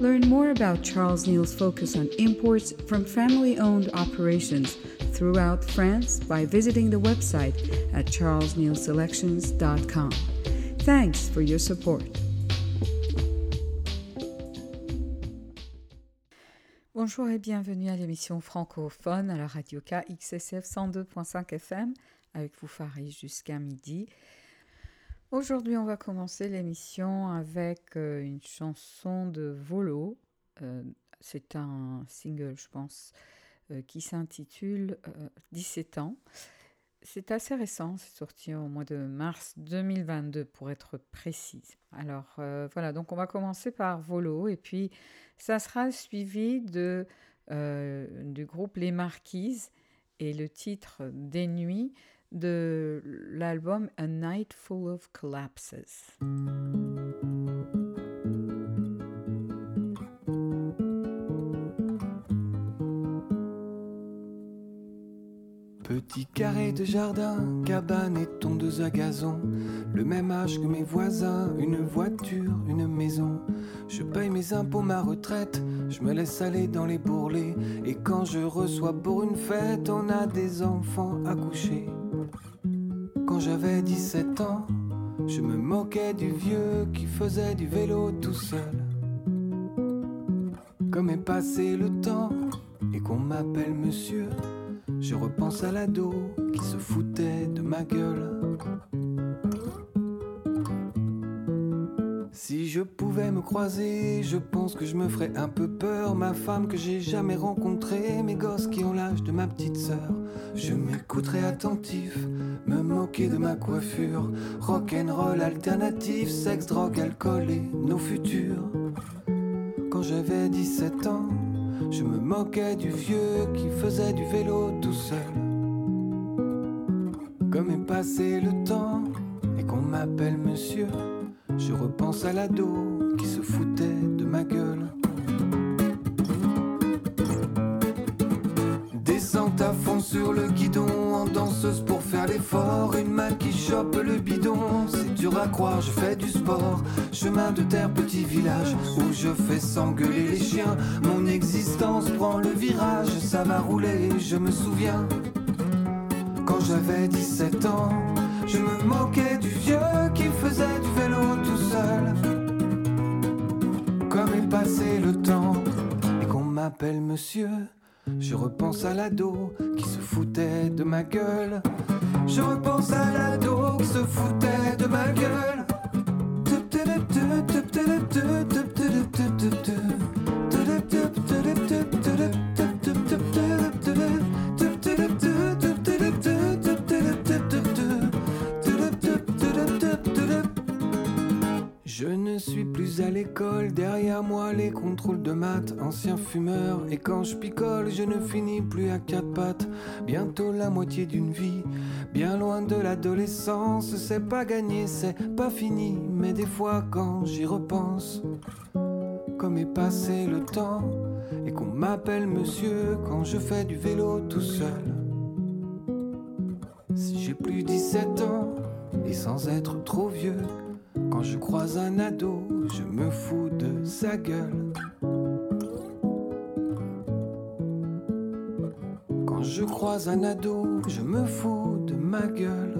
Learn more about Charles Neal's focus on imports from family owned operations throughout France by visiting the website at charlesnealselections.com. Thanks for your support. Bonjour et bienvenue à l'émission francophone à la radio KXSF 102.5 FM avec vous Farid jusqu'à midi. Aujourd'hui, on va commencer l'émission avec euh, une chanson de Volo. Euh, c'est un single, je pense, euh, qui s'intitule 17 ans. C'est assez récent, c'est sorti au mois de mars 2022 pour être précise. Alors voilà, donc on va commencer par Volo et puis ça sera suivi de, du groupe Les Marquises et le titre Des Nuits de l'album A Night Full of Collapses. Petit carré de jardin, cabane et tondeuse à gazon. Le même âge que mes voisins, une voiture, une maison. Je paye mes impôts, ma retraite, je me laisse aller dans les bourrelets. Et quand je reçois pour une fête, on a des enfants à coucher. Quand j'avais 17 ans, je me moquais du vieux qui faisait du vélo tout seul. Comme est passé le temps et qu'on m'appelle monsieur, je repense à l'ado qui se foutait de ma gueule. Je pouvais me croiser, je pense que je me ferais un peu peur. Ma femme que j'ai jamais rencontrée, mes gosses qui ont l'âge de ma petite sœur. Je m'écouterais attentif, me moquer de ma coiffure. Rock'n'roll alternatif, sexe, drogue, alcool et nos futurs. Quand j'avais 17 ans, je me moquais du vieux qui faisait du vélo tout seul. Comme est passé le temps et qu'on m'appelle monsieur. Je repense à l'ado qui se foutait de ma gueule. Descente à fond sur le guidon, en danseuse pour faire l'effort. Une main qui chope le bidon, c'est dur à croire, je fais du sport. Chemin de terre, petit village où je fais s'engueuler les chiens. Mon existence prend le virage, ça va rouler, je me souviens. Quand j'avais 17 ans, je me moquais du vieux qui faisait du Comme est passé le temps et qu'on m'appelle monsieur, je repense à l'ado qui se foutait de ma gueule. Je repense à l'ado qui se foutait de ma gueule. Je ne suis plus à l'école, derrière moi les contrôles de maths, ancien fumeur, et quand je picole, je ne finis plus à quatre pattes. Bientôt la moitié d'une vie, bien loin de l'adolescence, c'est pas gagné, c'est pas fini, mais des fois quand j'y repense, comme est passé le temps, et qu'on m'appelle monsieur quand je fais du vélo tout seul. Si j'ai plus 17 ans, et sans être trop vieux, quand je croise un ado, je me fous de sa gueule. Quand je croise un ado, je me fous de ma gueule.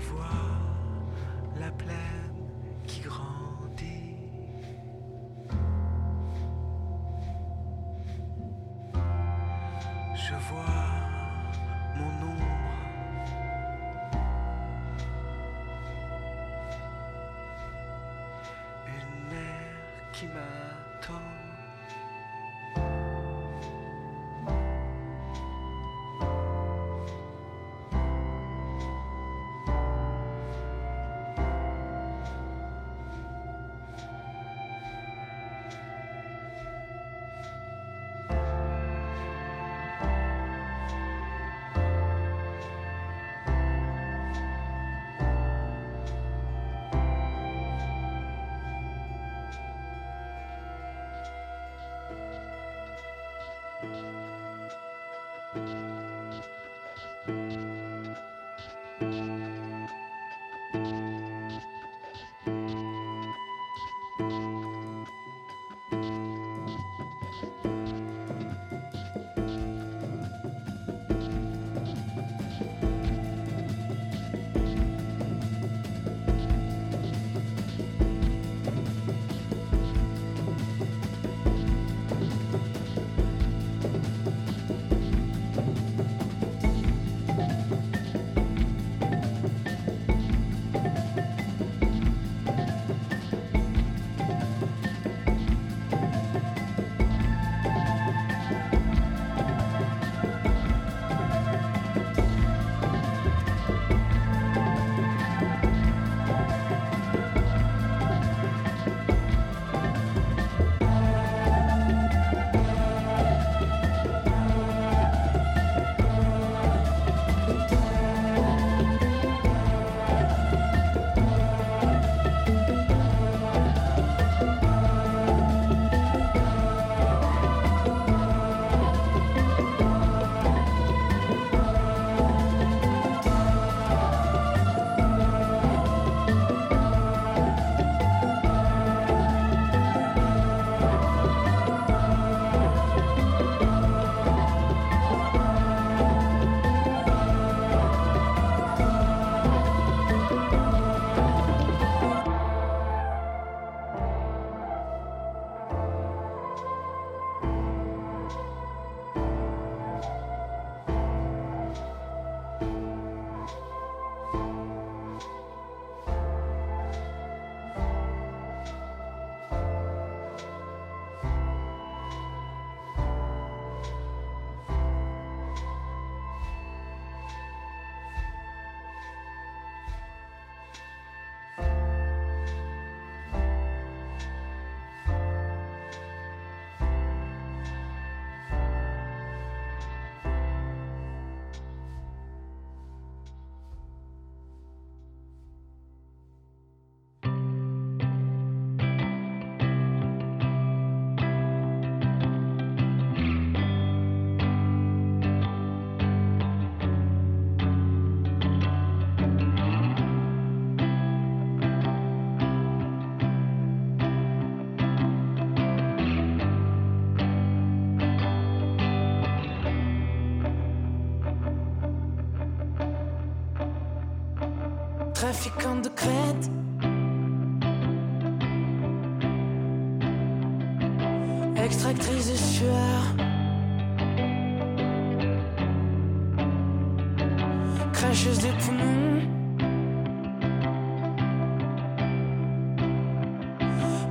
Je vois la plaine qui grandit. Je vois mon ombre. Une mer qui m'attend. Trafiquant de crête. Extractrice de sueur. Cracheuse des poumons.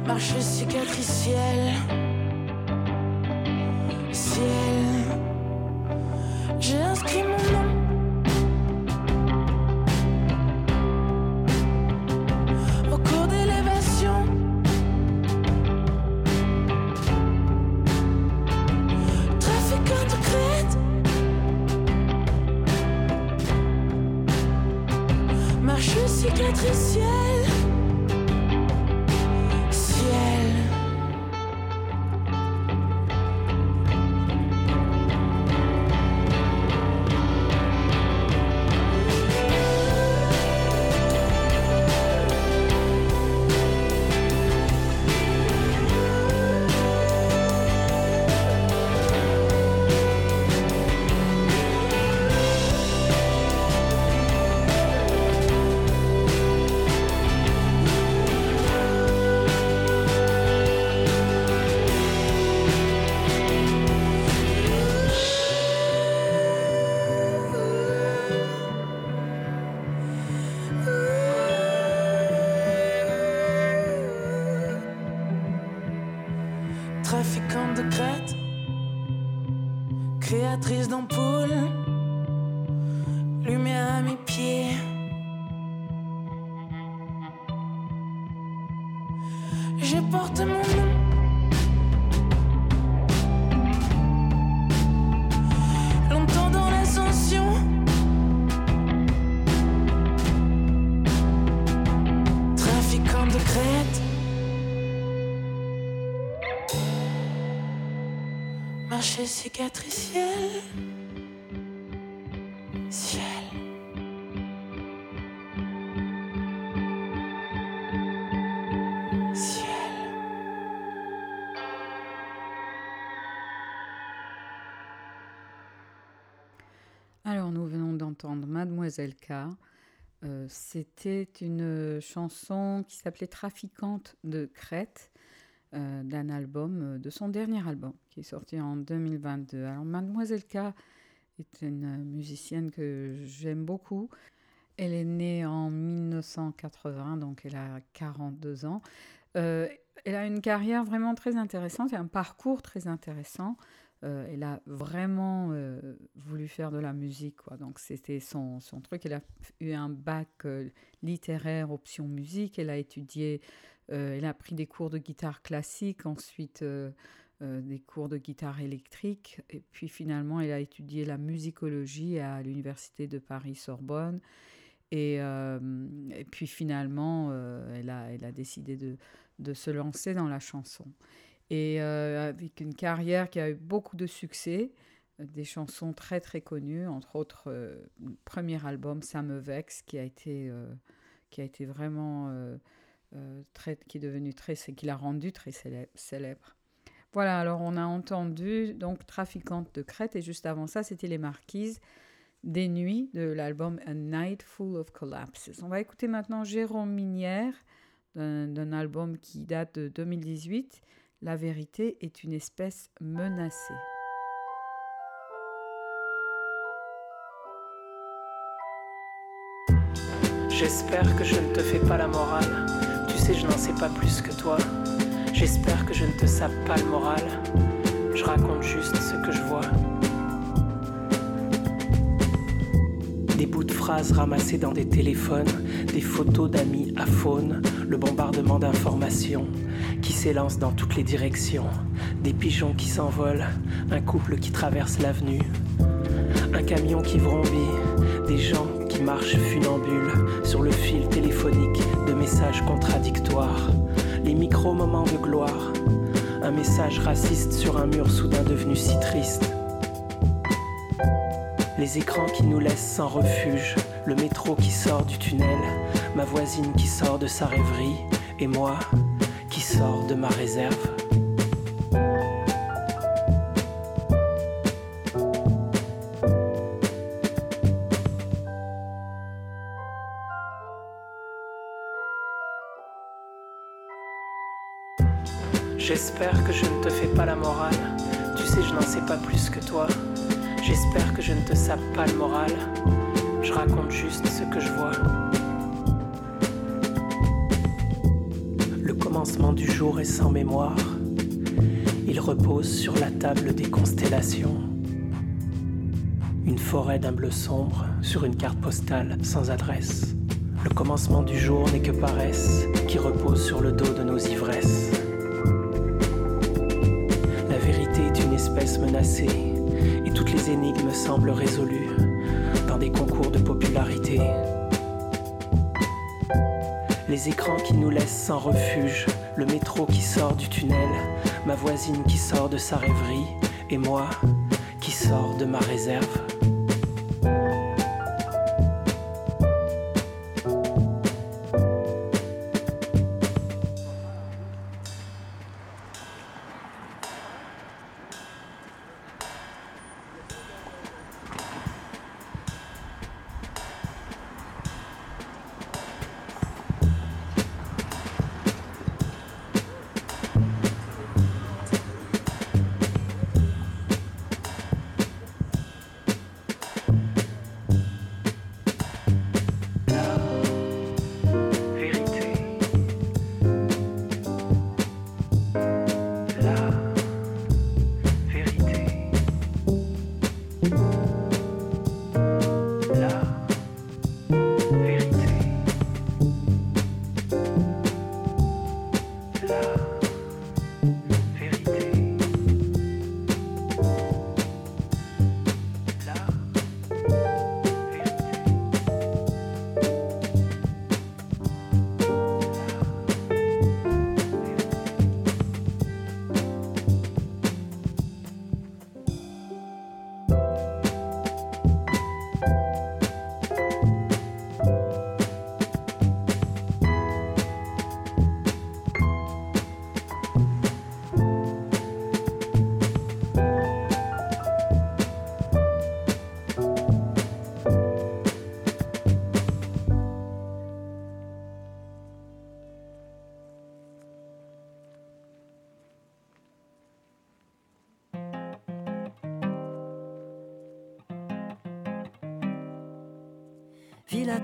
Marcheuse cicatricielle. Trafiquante de crête, créatrice d'ampoules, lumière à mes pieds. J'ai porté mon nom. Cicatriciel. Ciel. Alors, nous venons d'entendre Mademoiselle K. Euh, C'était une chanson qui s'appelait Trafiquante de Crète, euh, d'un album, euh, de son dernier album, qui est sorti en 2022. Alors, Mademoiselle K est une musicienne que j'aime beaucoup. Elle est née en 1980, donc elle a 42 ans. Euh, elle a une carrière vraiment très intéressante et un parcours très intéressant. Euh, elle a vraiment euh, voulu faire de la musique. Donc c'était son, son truc. Elle a eu un bac euh, littéraire option musique. Elle a étudié, euh, elle a pris des cours de guitare classique, ensuite euh, euh, des cours de guitare électrique. Et puis finalement, elle a étudié la musicologie à l'université de Paris-Sorbonne. Et, euh, puis finalement, euh, elle, a, elle a décidé de, de se lancer dans la chanson. Et euh, avec une carrière qui a eu beaucoup de succès, euh, des chansons très très connues, entre autres euh, le premier album Ça me vexe qui a été, euh, qui a été vraiment euh, qui est très, qui l'a rendu très célèbre. Voilà, alors on a entendu donc Trafiquante de Crète et juste avant ça c'était Les Marquises des Nuits de l'album A Night Full of Collapses. On va écouter maintenant Jérôme Minière d'un album qui date de 2018. La vérité est une espèce menacée. J'espère que je ne te fais pas la morale. Je n'en sais pas plus que toi. J'espère que je ne te sape pas le moral. Je raconte juste ce que je vois. Des bouts de phrases ramassés dans des téléphones, des photos d'amis à faune, le bombardement d'informations qui s'élance dans toutes les directions, des pigeons qui s'envolent, un couple qui traverse l'avenue, un camion qui vrombit, des gens qui marchent funambules sur le fil téléphonique de messages contradictoires, les micro-moments de gloire, un message raciste sur un mur soudain devenu si triste. Les écrans qui nous laissent sans refuge, le métro qui sort du tunnel, ma voisine qui sort de sa rêverie, et moi qui sors de ma réserve. J'espère que je ne te fais pas la morale. Tu sais, je n'en sais pas plus que toi. J'espère que je ne te sape pas le moral. Je raconte juste ce que je vois. Le commencement du jour est sans mémoire. Il repose sur la table des constellations. Une forêt d'un bleu sombre sur une carte postale sans adresse. Le commencement du jour n'est que paresse qui repose sur le dos de nos ivresses. Et toutes les énigmes semblent résolues dans des concours de popularité. Les écrans qui nous laissent sans refuge, le métro qui sort du tunnel, ma voisine qui sort de sa rêverie et moi qui sors de ma réserve.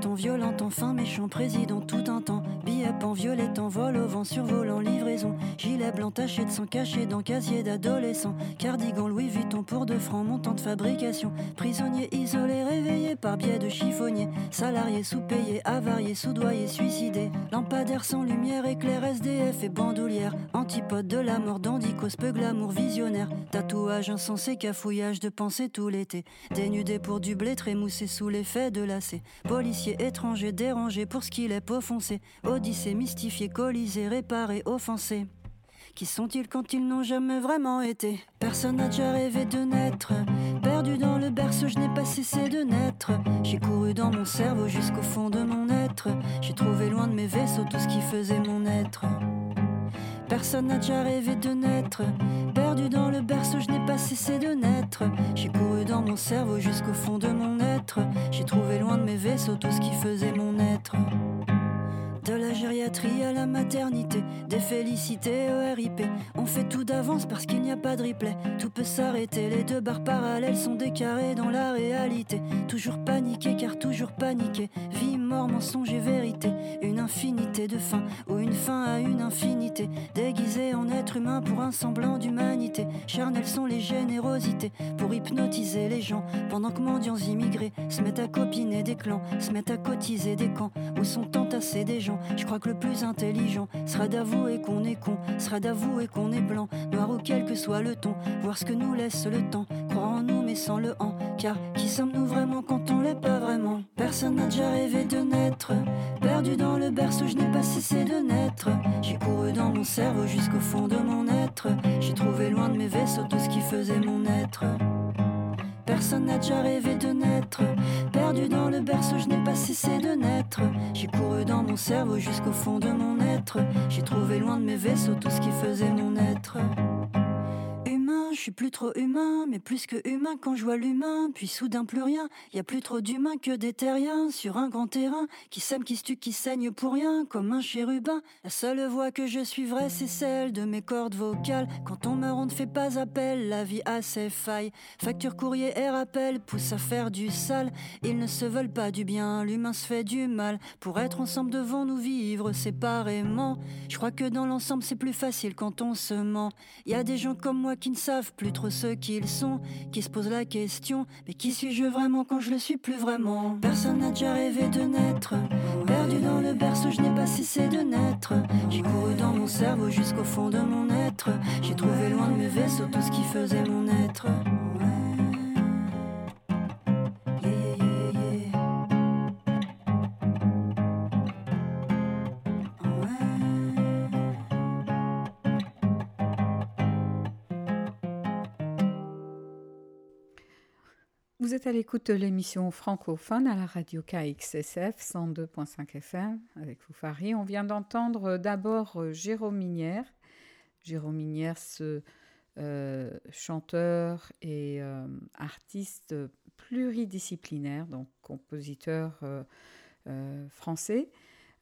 Vilaton, violent, enfin méchant, président tout un temps. Billet en violet, en vol au vent, survolant livraison. Gilet blanc taché de sang caché dans casier d'adolescent. Cardigan Louis Vuitton pour deux francs, montant de fabrication. Prisonnier isolé, réveillé par biais de chiffonnier. Salarié sous-payé, avarié, soudoyé, suicidé. Lampadaire sans lumière, éclair, SDF et bandoulière. Antipode de la mort, dandicos, peu glamour, visionnaire. Tatouage insensé, cafouillage de pensée tout l'été. Dénudé pour du blé, trémoussé sous l'effet de lacet. Policier étranger, dérangé pour ce qu'il est, peau foncé. Odyssée, mystifié, colisé, réparé, offensé. Qui sont-ils quand ils n'ont jamais vraiment été? Personne n'a déjà rêvé de naître. Perdu dans le berceau, je n'ai pas cessé de naître. J'ai couru dans mon cerveau jusqu'au fond de mon être. J'ai trouvé loin de mes vaisseaux tout ce qui faisait mon être. Personne n'a déjà rêvé de naître. Dans le berceau, je n'ai pas cessé de naître. J'ai couru dans mon cerveau jusqu'au fond de mon être. J'ai trouvé loin de mes vaisseaux tout ce qui faisait mon être. De la gériatrie à la maternité, des félicités au RIP. On fait tout d'avance parce qu'il n'y a pas de replay. Tout peut s'arrêter, les deux barres parallèles sont décarrées dans la réalité. Toujours paniqué car toujours paniqué. Vie, mort, mensonge et vérité. Une infinité de fins ou une fin à une infinité. Déguisé en être humain pour un semblant d'humanité. Charnelles sont les générosités pour hypnotiser les gens. Pendant que mendiants immigrés se mettent à copiner des clans, se mettent à cotiser des camps où sont entassés des gens. Je crois que le plus intelligent sera d'avouer qu'on est con, sera d'avouer qu'on est blanc, noir ou quel que soit le ton. Voir ce que nous laisse le temps, en nous mais sans le en. Car qui sommes-nous vraiment quand on l'est pas vraiment? Personne n'a déjà rêvé de naître. Perdu dans le berceau, je n'ai pas cessé de naître. J'ai couru dans mon cerveau jusqu'au fond de mon être. J'ai trouvé loin de mes vaisseaux tout ce qui faisait mon être. Personne n'a déjà rêvé de naître. Perdu dans le berceau, je n'ai pas cessé de naître. J'ai couru dans mon cerveau jusqu'au fond de mon être. J'ai trouvé loin de mes vaisseaux tout ce qui faisait mon être. Je suis plus trop humain, mais plus que humain quand je vois l'humain. Puis soudain plus rien, y a plus trop d'humains que des terriens sur un grand terrain qui sème, qui tue, qui saigne pour rien, comme un chérubin. La seule voix que je suivrai, c'est celle de mes cordes vocales. Quand on meurt, on ne fait pas appel, la vie a ses failles. Facture, courrier et rappel poussent à faire du sale. Ils ne se veulent pas du bien, l'humain se fait du mal. Pour être ensemble, devons-nous vivre séparément. Je crois que dans l'ensemble, c'est plus facile quand on se ment. Y a des gens comme moi qui ne savent plus trop ce qu'ils sont, qui se posent la question mais qui suis-je vraiment quand je le suis plus vraiment? Personne n'a déjà rêvé de naître. Perdu dans le berceau, je n'ai pas cessé de naître. J'ai couru dans mon cerveau jusqu'au fond de mon être. J'ai trouvé loin de mes vaisseaux tout ce qui faisait mon être. Vous êtes à l'écoute de l'émission francophone à la radio KXSF 102.5 FM avec Foufari. On vient d'entendre d'abord euh, Jérôme Minière. Jérôme Minière, ce euh, chanteur et euh, artiste pluridisciplinaire, donc compositeur euh, euh, français.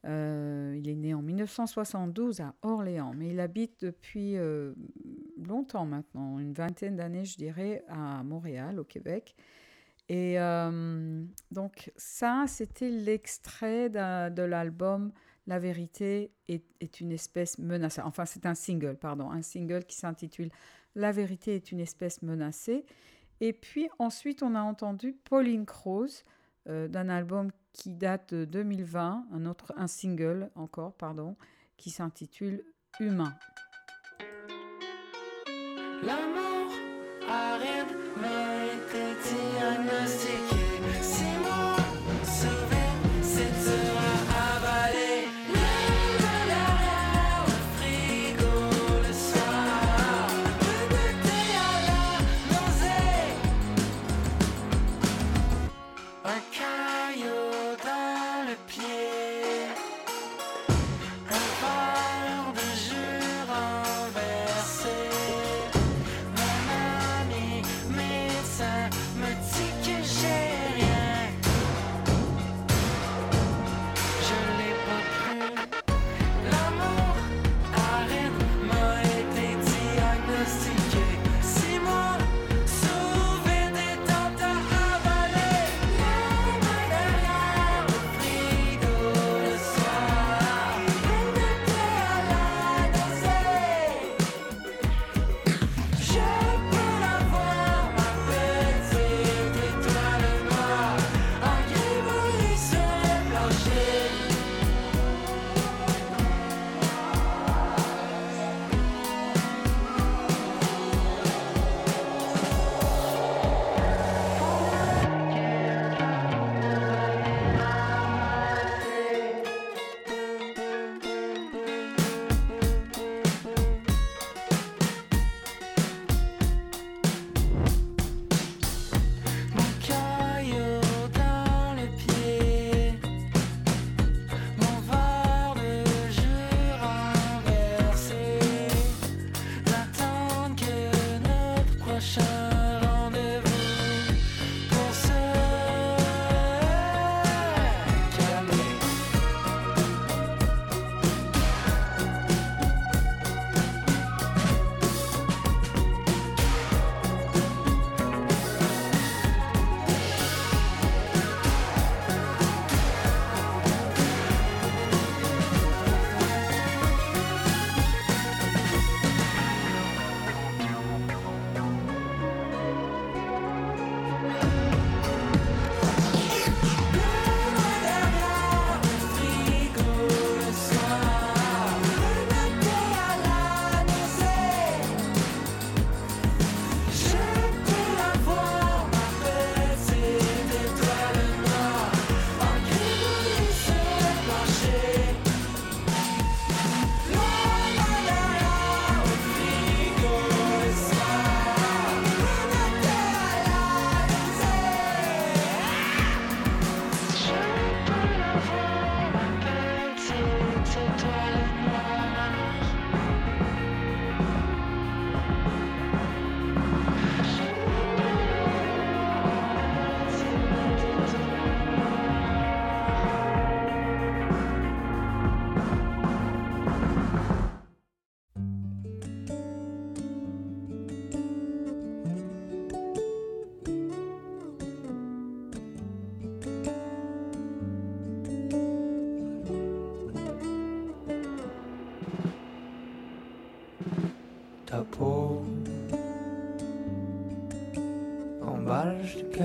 Euh, il est né en 1972 à Orléans, mais il habite depuis euh, longtemps maintenant, une vingtaine d'années, je dirais, à Montréal, au Québec. Et euh, donc ça, c'était l'extrait de l'album La vérité est, une espèce menacée. Enfin, c'est un single, pardon, un single qui s'intitule La vérité est une espèce menacée. Et puis ensuite, on a entendu Pauline Croze euh, d'un album qui date de 2020, un autre, un single encore, pardon, qui s'intitule Humain. L'amour a rien m'a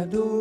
cadeau.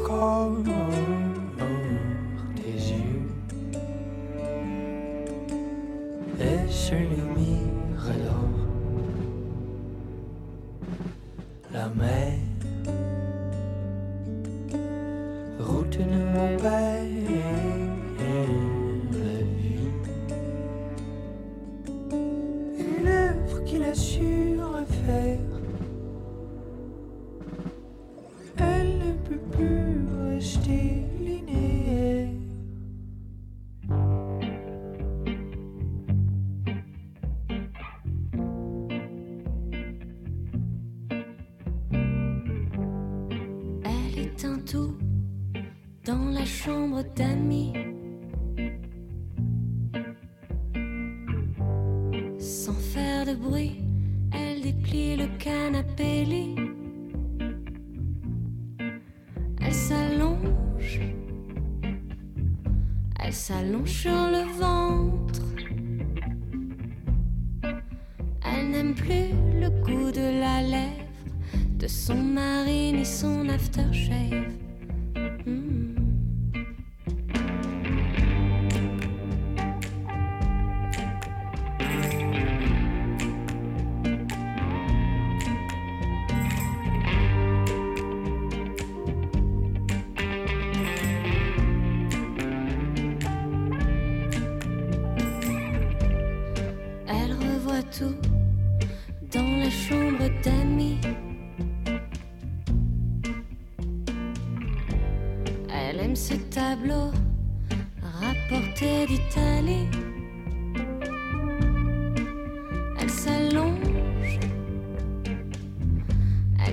encore tes yeux. Et je les mire alors? La mer.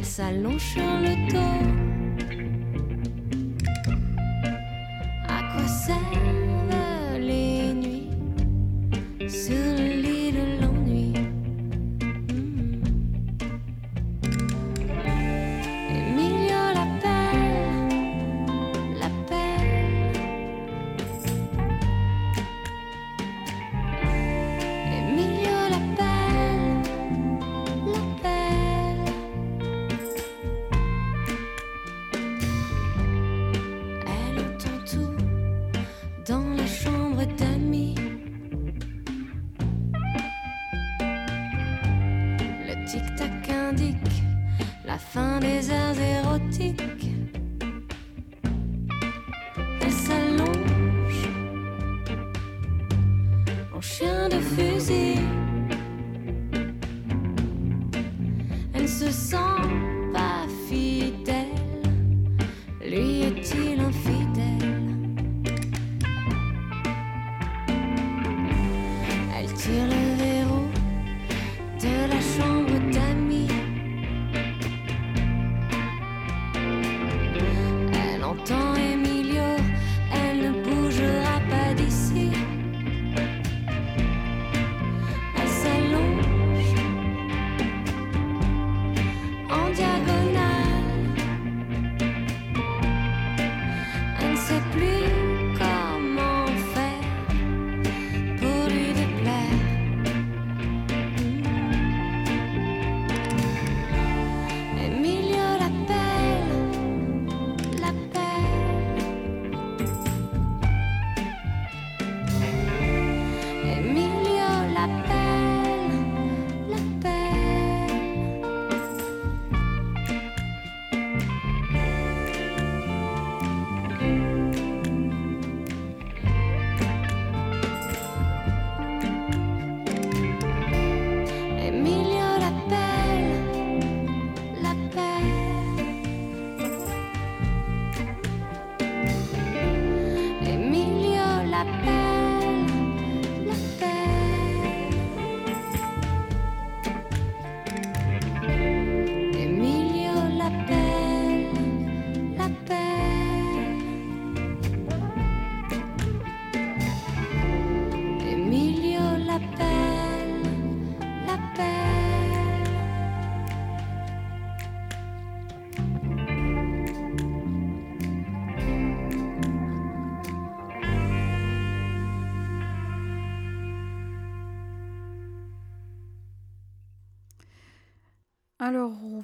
Elle s'allonge sur le dos.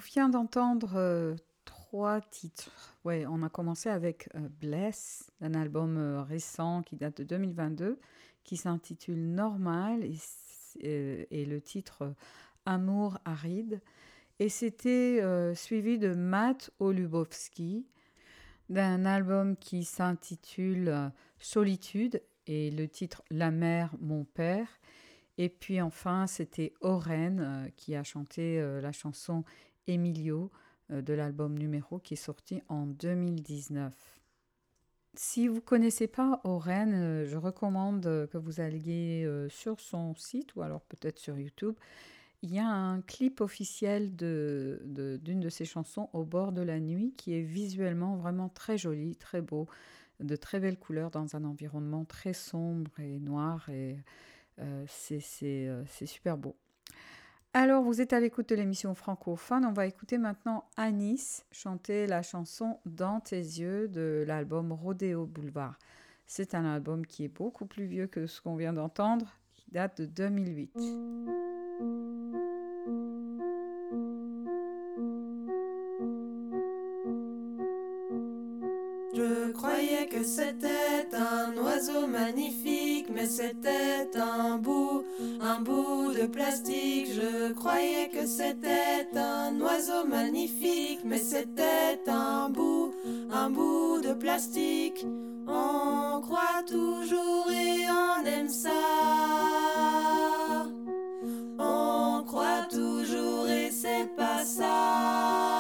Vient d'entendre euh, trois titres. Ouais, on a commencé avec euh, Bless, un album euh, récent qui date de 2022, qui s'intitule Normal et, euh, le titre Amour aride. Et c'était suivi de Matt Olubowski, d'un album qui s'intitule Solitude et le titre La mère, mon père. Et puis enfin, c'était Oren qui a chanté la chanson Emilio de l'album numéro qui est sorti en 2019. Si vous ne connaissez pas Oren, je recommande que vous alliez sur son site ou alors peut-être sur YouTube il y a un clip officiel d'une de, de, ses chansons, Au bord de la nuit, qui est visuellement vraiment très joli, très beau, de très belles couleurs dans un environnement très sombre et noir. Et euh, euh, c'est super beau. Alors, vous êtes à l'écoute de l'émission francophone. On va écouter maintenant Anis chanter la chanson Dans tes yeux de l'album Rodeo Boulevard. C'est un album qui est beaucoup plus vieux que ce qu'on vient d'entendre, qui date de 2008. Que c'était un oiseau magnifique, mais c'était un bout, un bout de plastique. Je croyais que c'était un oiseau magnifique, mais c'était un bout, un bout de plastique. On croit toujours et on aime ça. On croit toujours et c'est pas ça.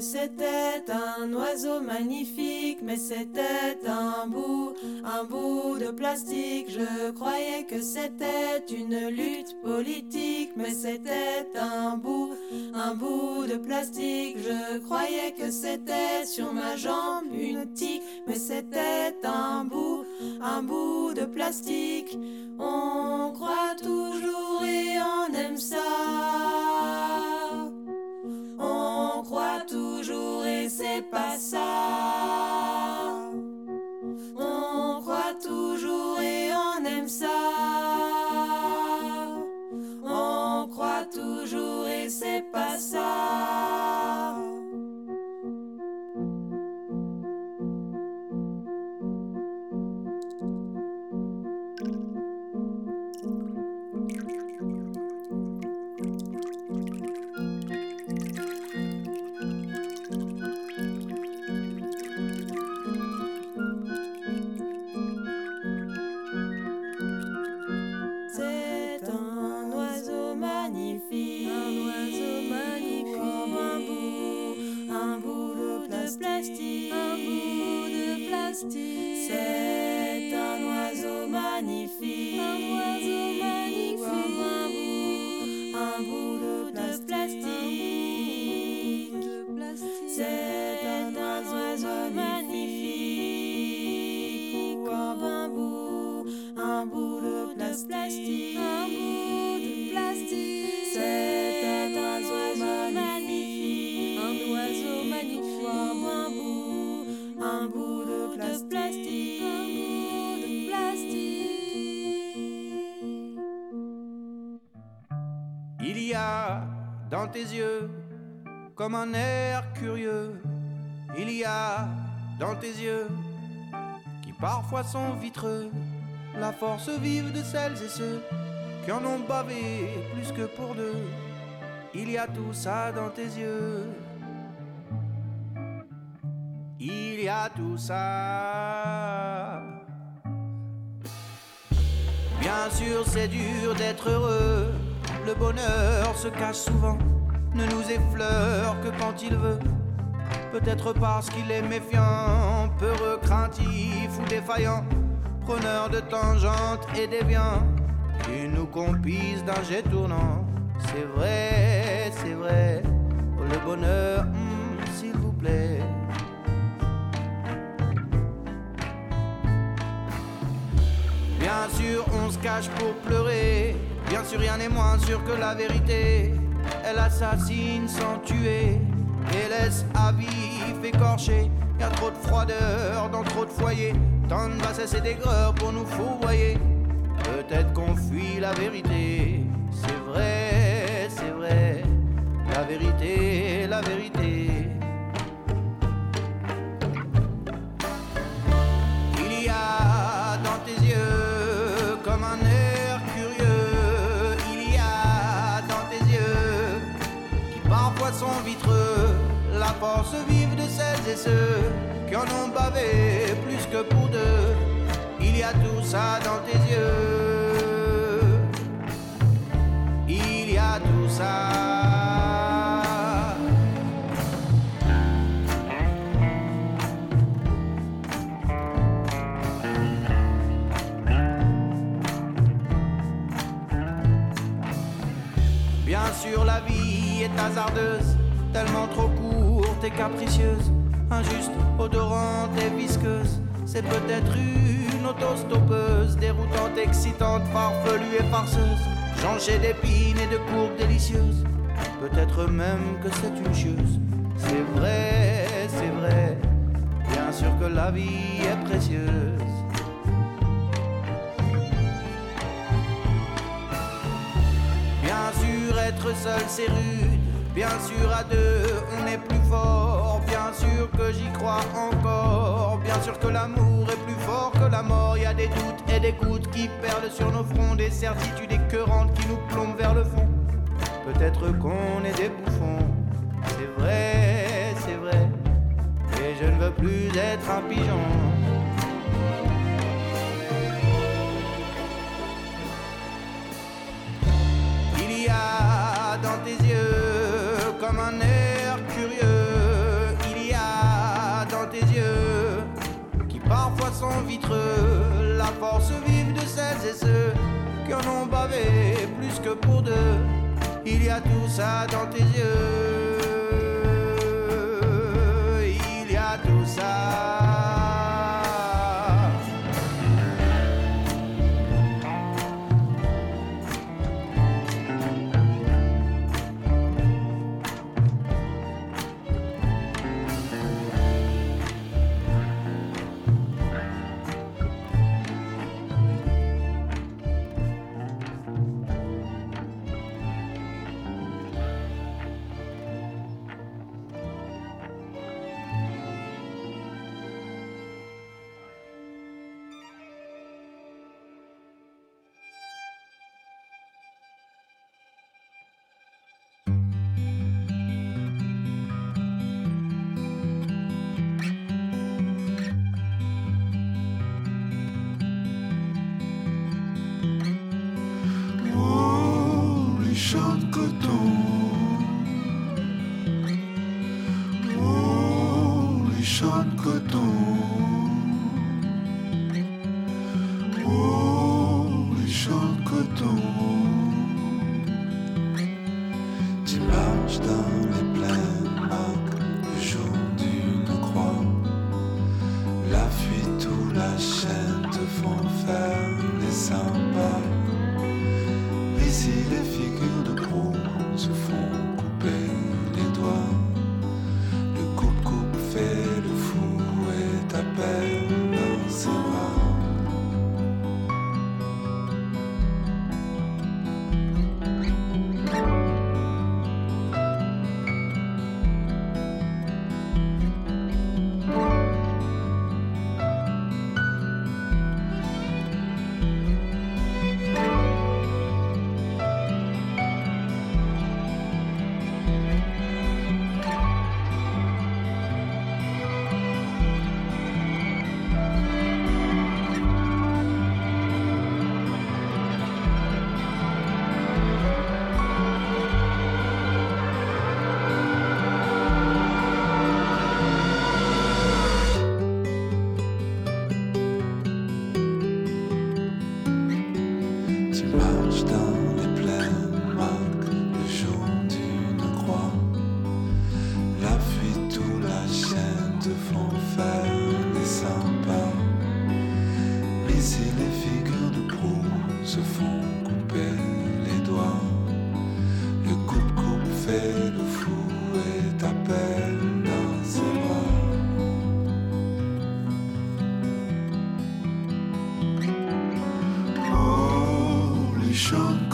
C'était un oiseau magnifique, mais c'était un bout, un bout de plastique. Je croyais que c'était une lutte politique, mais c'était un bout, un bout de plastique. Je croyais que c'était sur ma jambe une tique, mais c'était un bout, un bout de plastique. On croit toujours et on aime ça. Toujours et tes yeux comme un air curieux. Il y a dans tes yeux qui parfois sont vitreux. La force vive de celles et ceux qui en ont bavé plus que pour deux. Il y a tout ça dans tes yeux. Il y a tout ça. Bien sûr, c'est dur d'être heureux. Le bonheur se cache souvent, ne nous effleure que quand il veut. Peut-être parce qu'il est méfiant, peureux, craintif ou défaillant, preneur de tangentes et déviant, qui nous compise d'un jet tournant. C'est vrai, c'est vrai, le bonheur, hmm, s'il vous plaît. Bien sûr, on se cache pour pleurer. Bien sûr, rien n'est moins sûr que la vérité. Elle assassine sans tuer et laisse à vif écorché. Y a trop de froideur dans trop de foyers. Tant de bassesse et d'aigreur pour nous fourvoyer. Peut-être qu'on fuit la vérité. C'est vrai, c'est vrai. la vérité, la vérité. Force vive de celles et ceux qui en ont bavé plus que pour deux. Il y a tout ça dans tes yeux. Il y a tout ça. Bien sûr, la vie est hasardeuse, tellement trop courte et capricieuse, injuste, odorante et visqueuse. C'est peut-être une autostoppeuse, déroutante, excitante, farfelue et farceuse, jonchée d'épines et de courbes délicieuses. Peut-être même que c'est une chieuse. C'est vrai, c'est vrai, bien sûr que la vie est précieuse. Bien sûr, être seul c'est rude. Bien sûr, à deux, on est plus fort. Bien sûr que j'y crois encore. Bien sûr que l'amour est plus fort que la mort. Y a des doutes et des gouttes qui perlent sur nos fronts. Des certitudes écœurantes qui nous plombent vers le fond. Peut-être qu'on est des bouffons. C'est vrai, c'est vrai. Et je ne veux plus être un pigeon. Il y a dans tes comme un air curieux. Il y a dans tes yeux qui parfois sont vitreux. La force vive de celles et ceux qui en ont bavé plus que pour deux. Il y a tout ça dans tes yeux. Il y a tout ça. Oh, les champs de coton. Oh,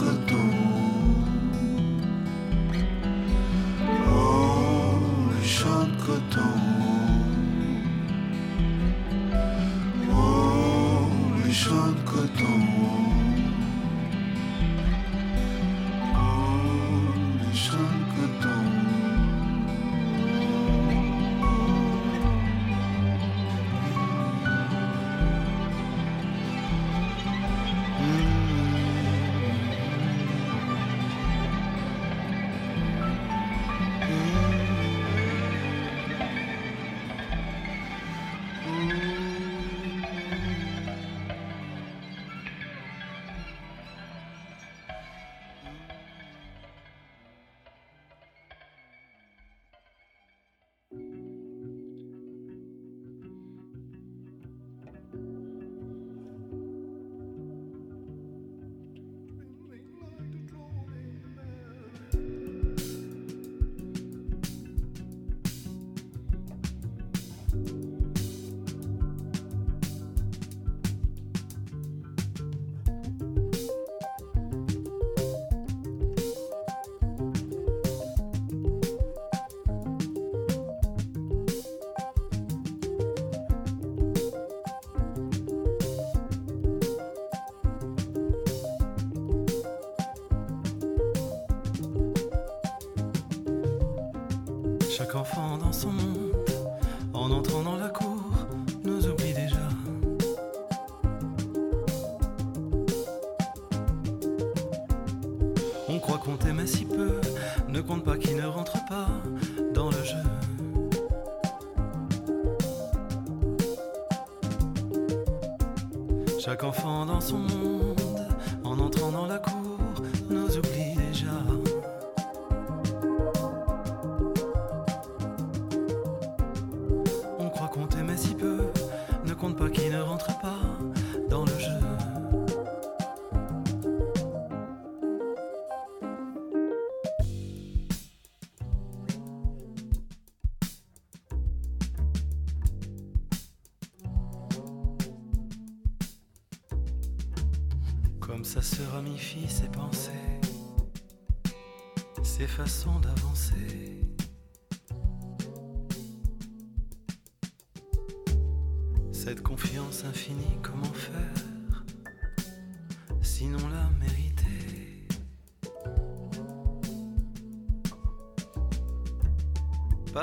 son monde, en entrant dans la cour, nous oublie déjà. On croit qu'on t'aimait si peu, ne compte pas qui ne rentre pas dans le jeu. Chaque enfant dans son monde, en entrant dans la cour,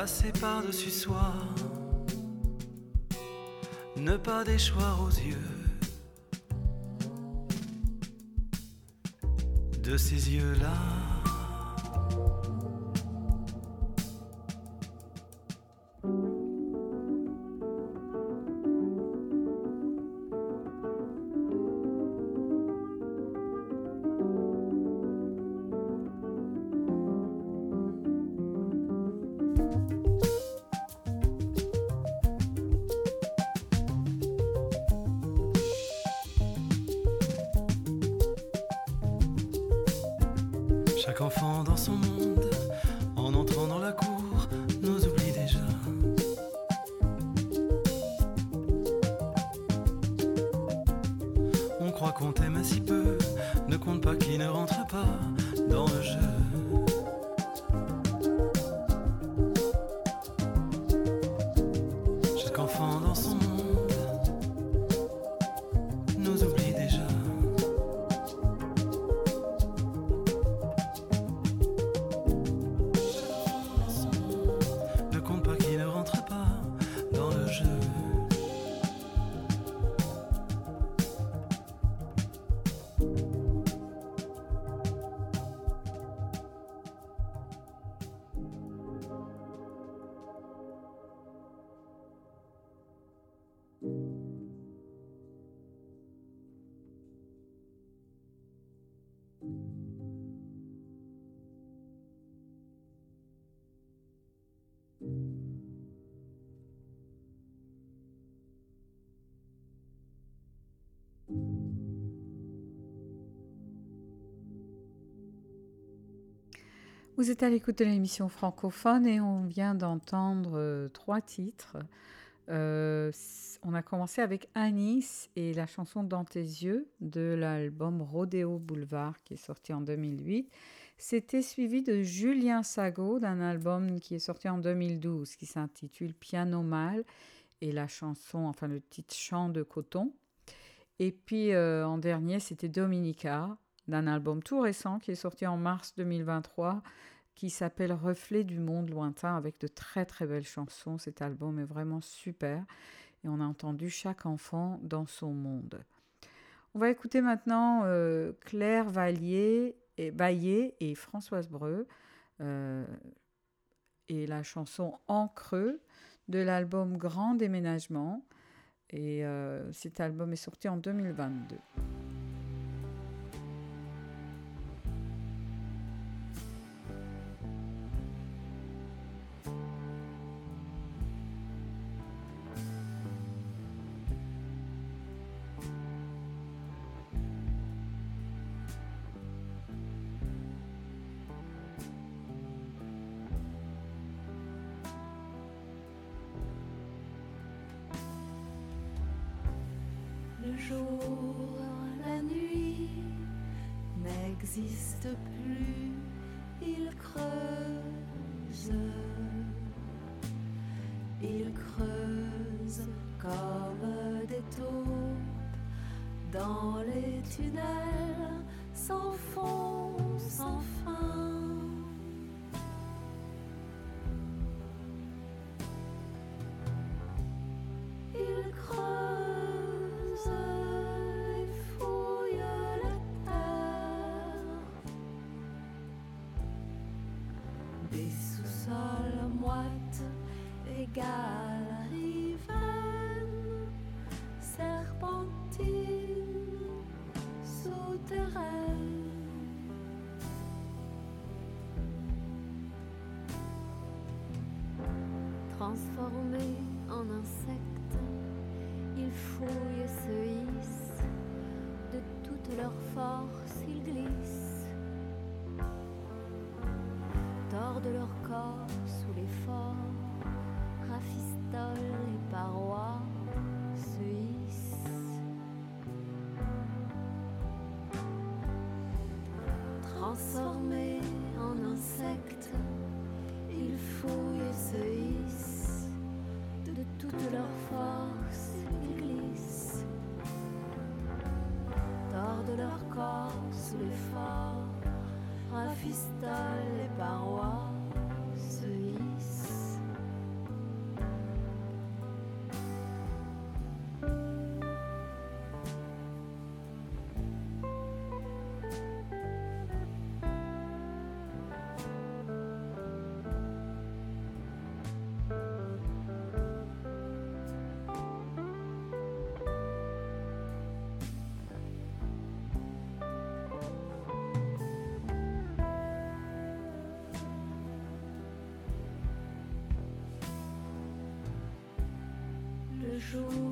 Passer par-dessus soi, ne pas déchoir aux yeux de ces yeux-là. Vous êtes à l'écoute de l'émission francophone et on vient d'entendre euh, trois titres. Euh, on a commencé avec Anis et la chanson Dans tes yeux de l'album Rodeo Boulevard qui est sorti en 2008. C'était suivi de Julien Sago d'un album qui est sorti en 2012 qui s'intitule Piano Mal et la chanson, enfin le titre Chant de coton. Et puis euh, en dernier, c'était Dominica d'un album tout récent qui est sorti en mars 2023 qui s'appelle Reflet du monde lointain avec de très très belles chansons. Cet album est vraiment super et on a entendu chaque enfant dans son monde. On va écouter maintenant euh, Claire Vallier et Baillet et Françoise Breu euh, et la chanson En creux de l'album Grand déménagement. Et euh, cet album est sorti en 2022. Transformés en insectes, ils fouillent, se hissent. Toute leur force, ils glissent, tordent leur corps sous l'effort, rafistolent les parois. jour.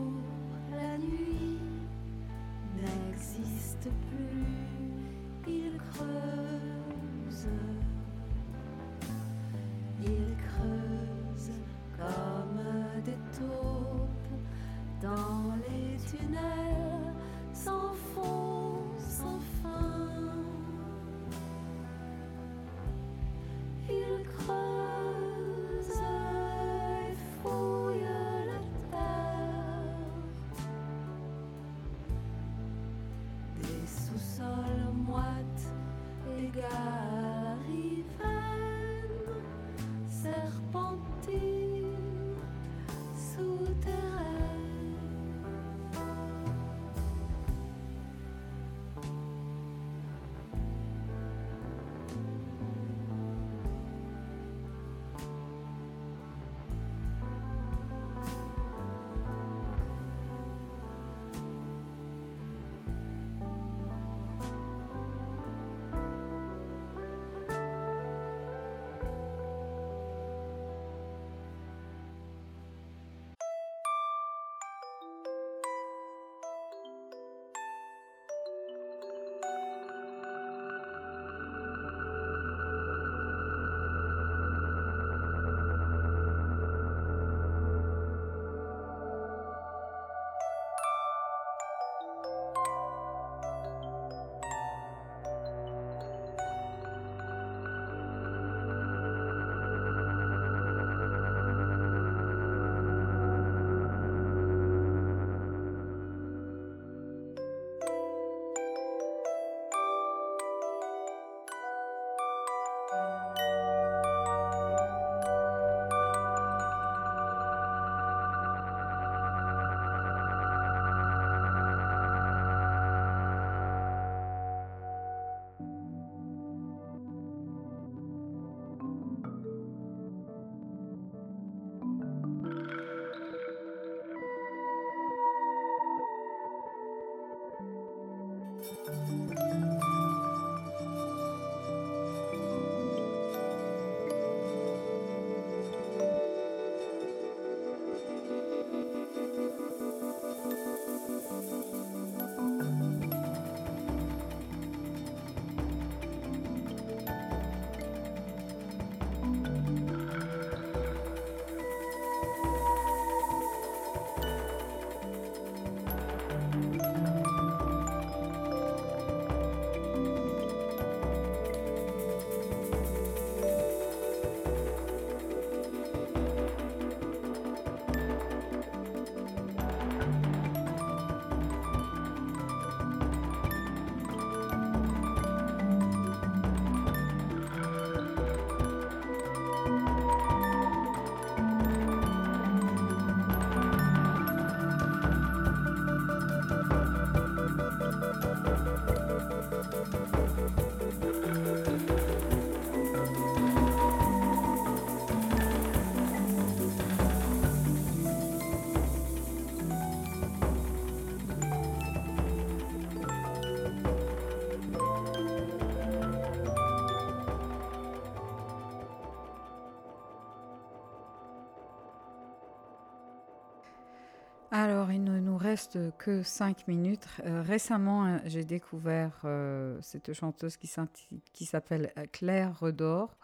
Reste que 5 minutes. Euh, récemment, euh, j'ai découvert euh, cette chanteuse qui s'appelle Claire Redor.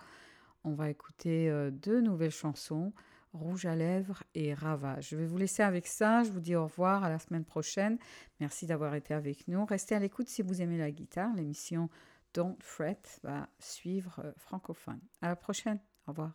On va écouter deux nouvelles chansons, Rouge à lèvres et Ravage. Je vais vous laisser avec ça. Je vous dis au revoir à la semaine prochaine. Merci d'avoir été avec nous. Restez à l'écoute si vous aimez la guitare. L'émission Don't Fret va suivre francophone. À la prochaine. Au revoir.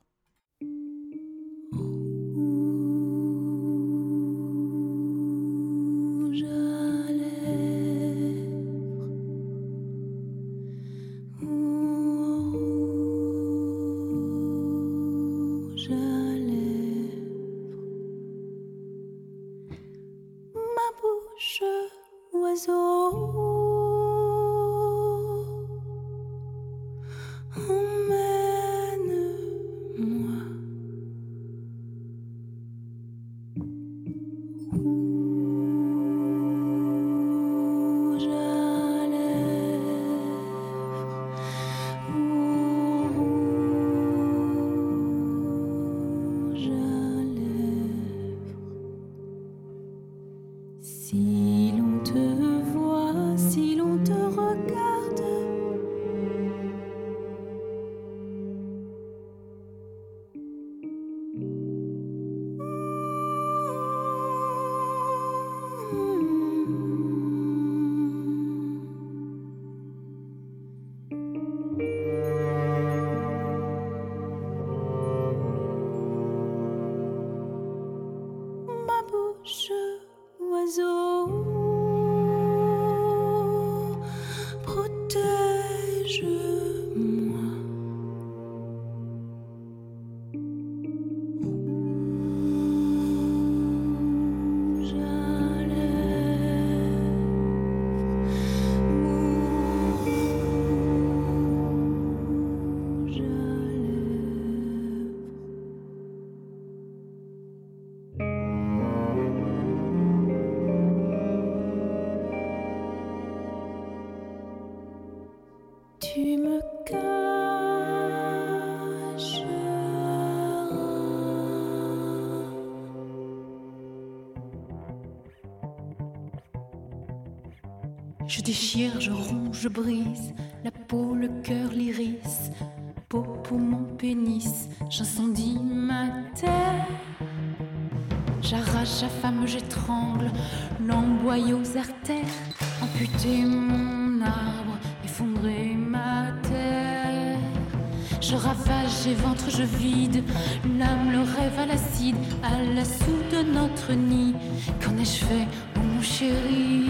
Je déchire, je ronge, je brise la peau, le cœur, l'iris, peau pour mon pénis, j'incendie ma terre. J'arrache, j'affame, j'étrangle, l'emboie aux artères, amputer mon arbre, effondrer ma terre. Je ravage, j'éventre, je vide, l'âme, le rêve à l'acide, à l'assaut de notre nid. Qu'en ai-je fait, mon chéri?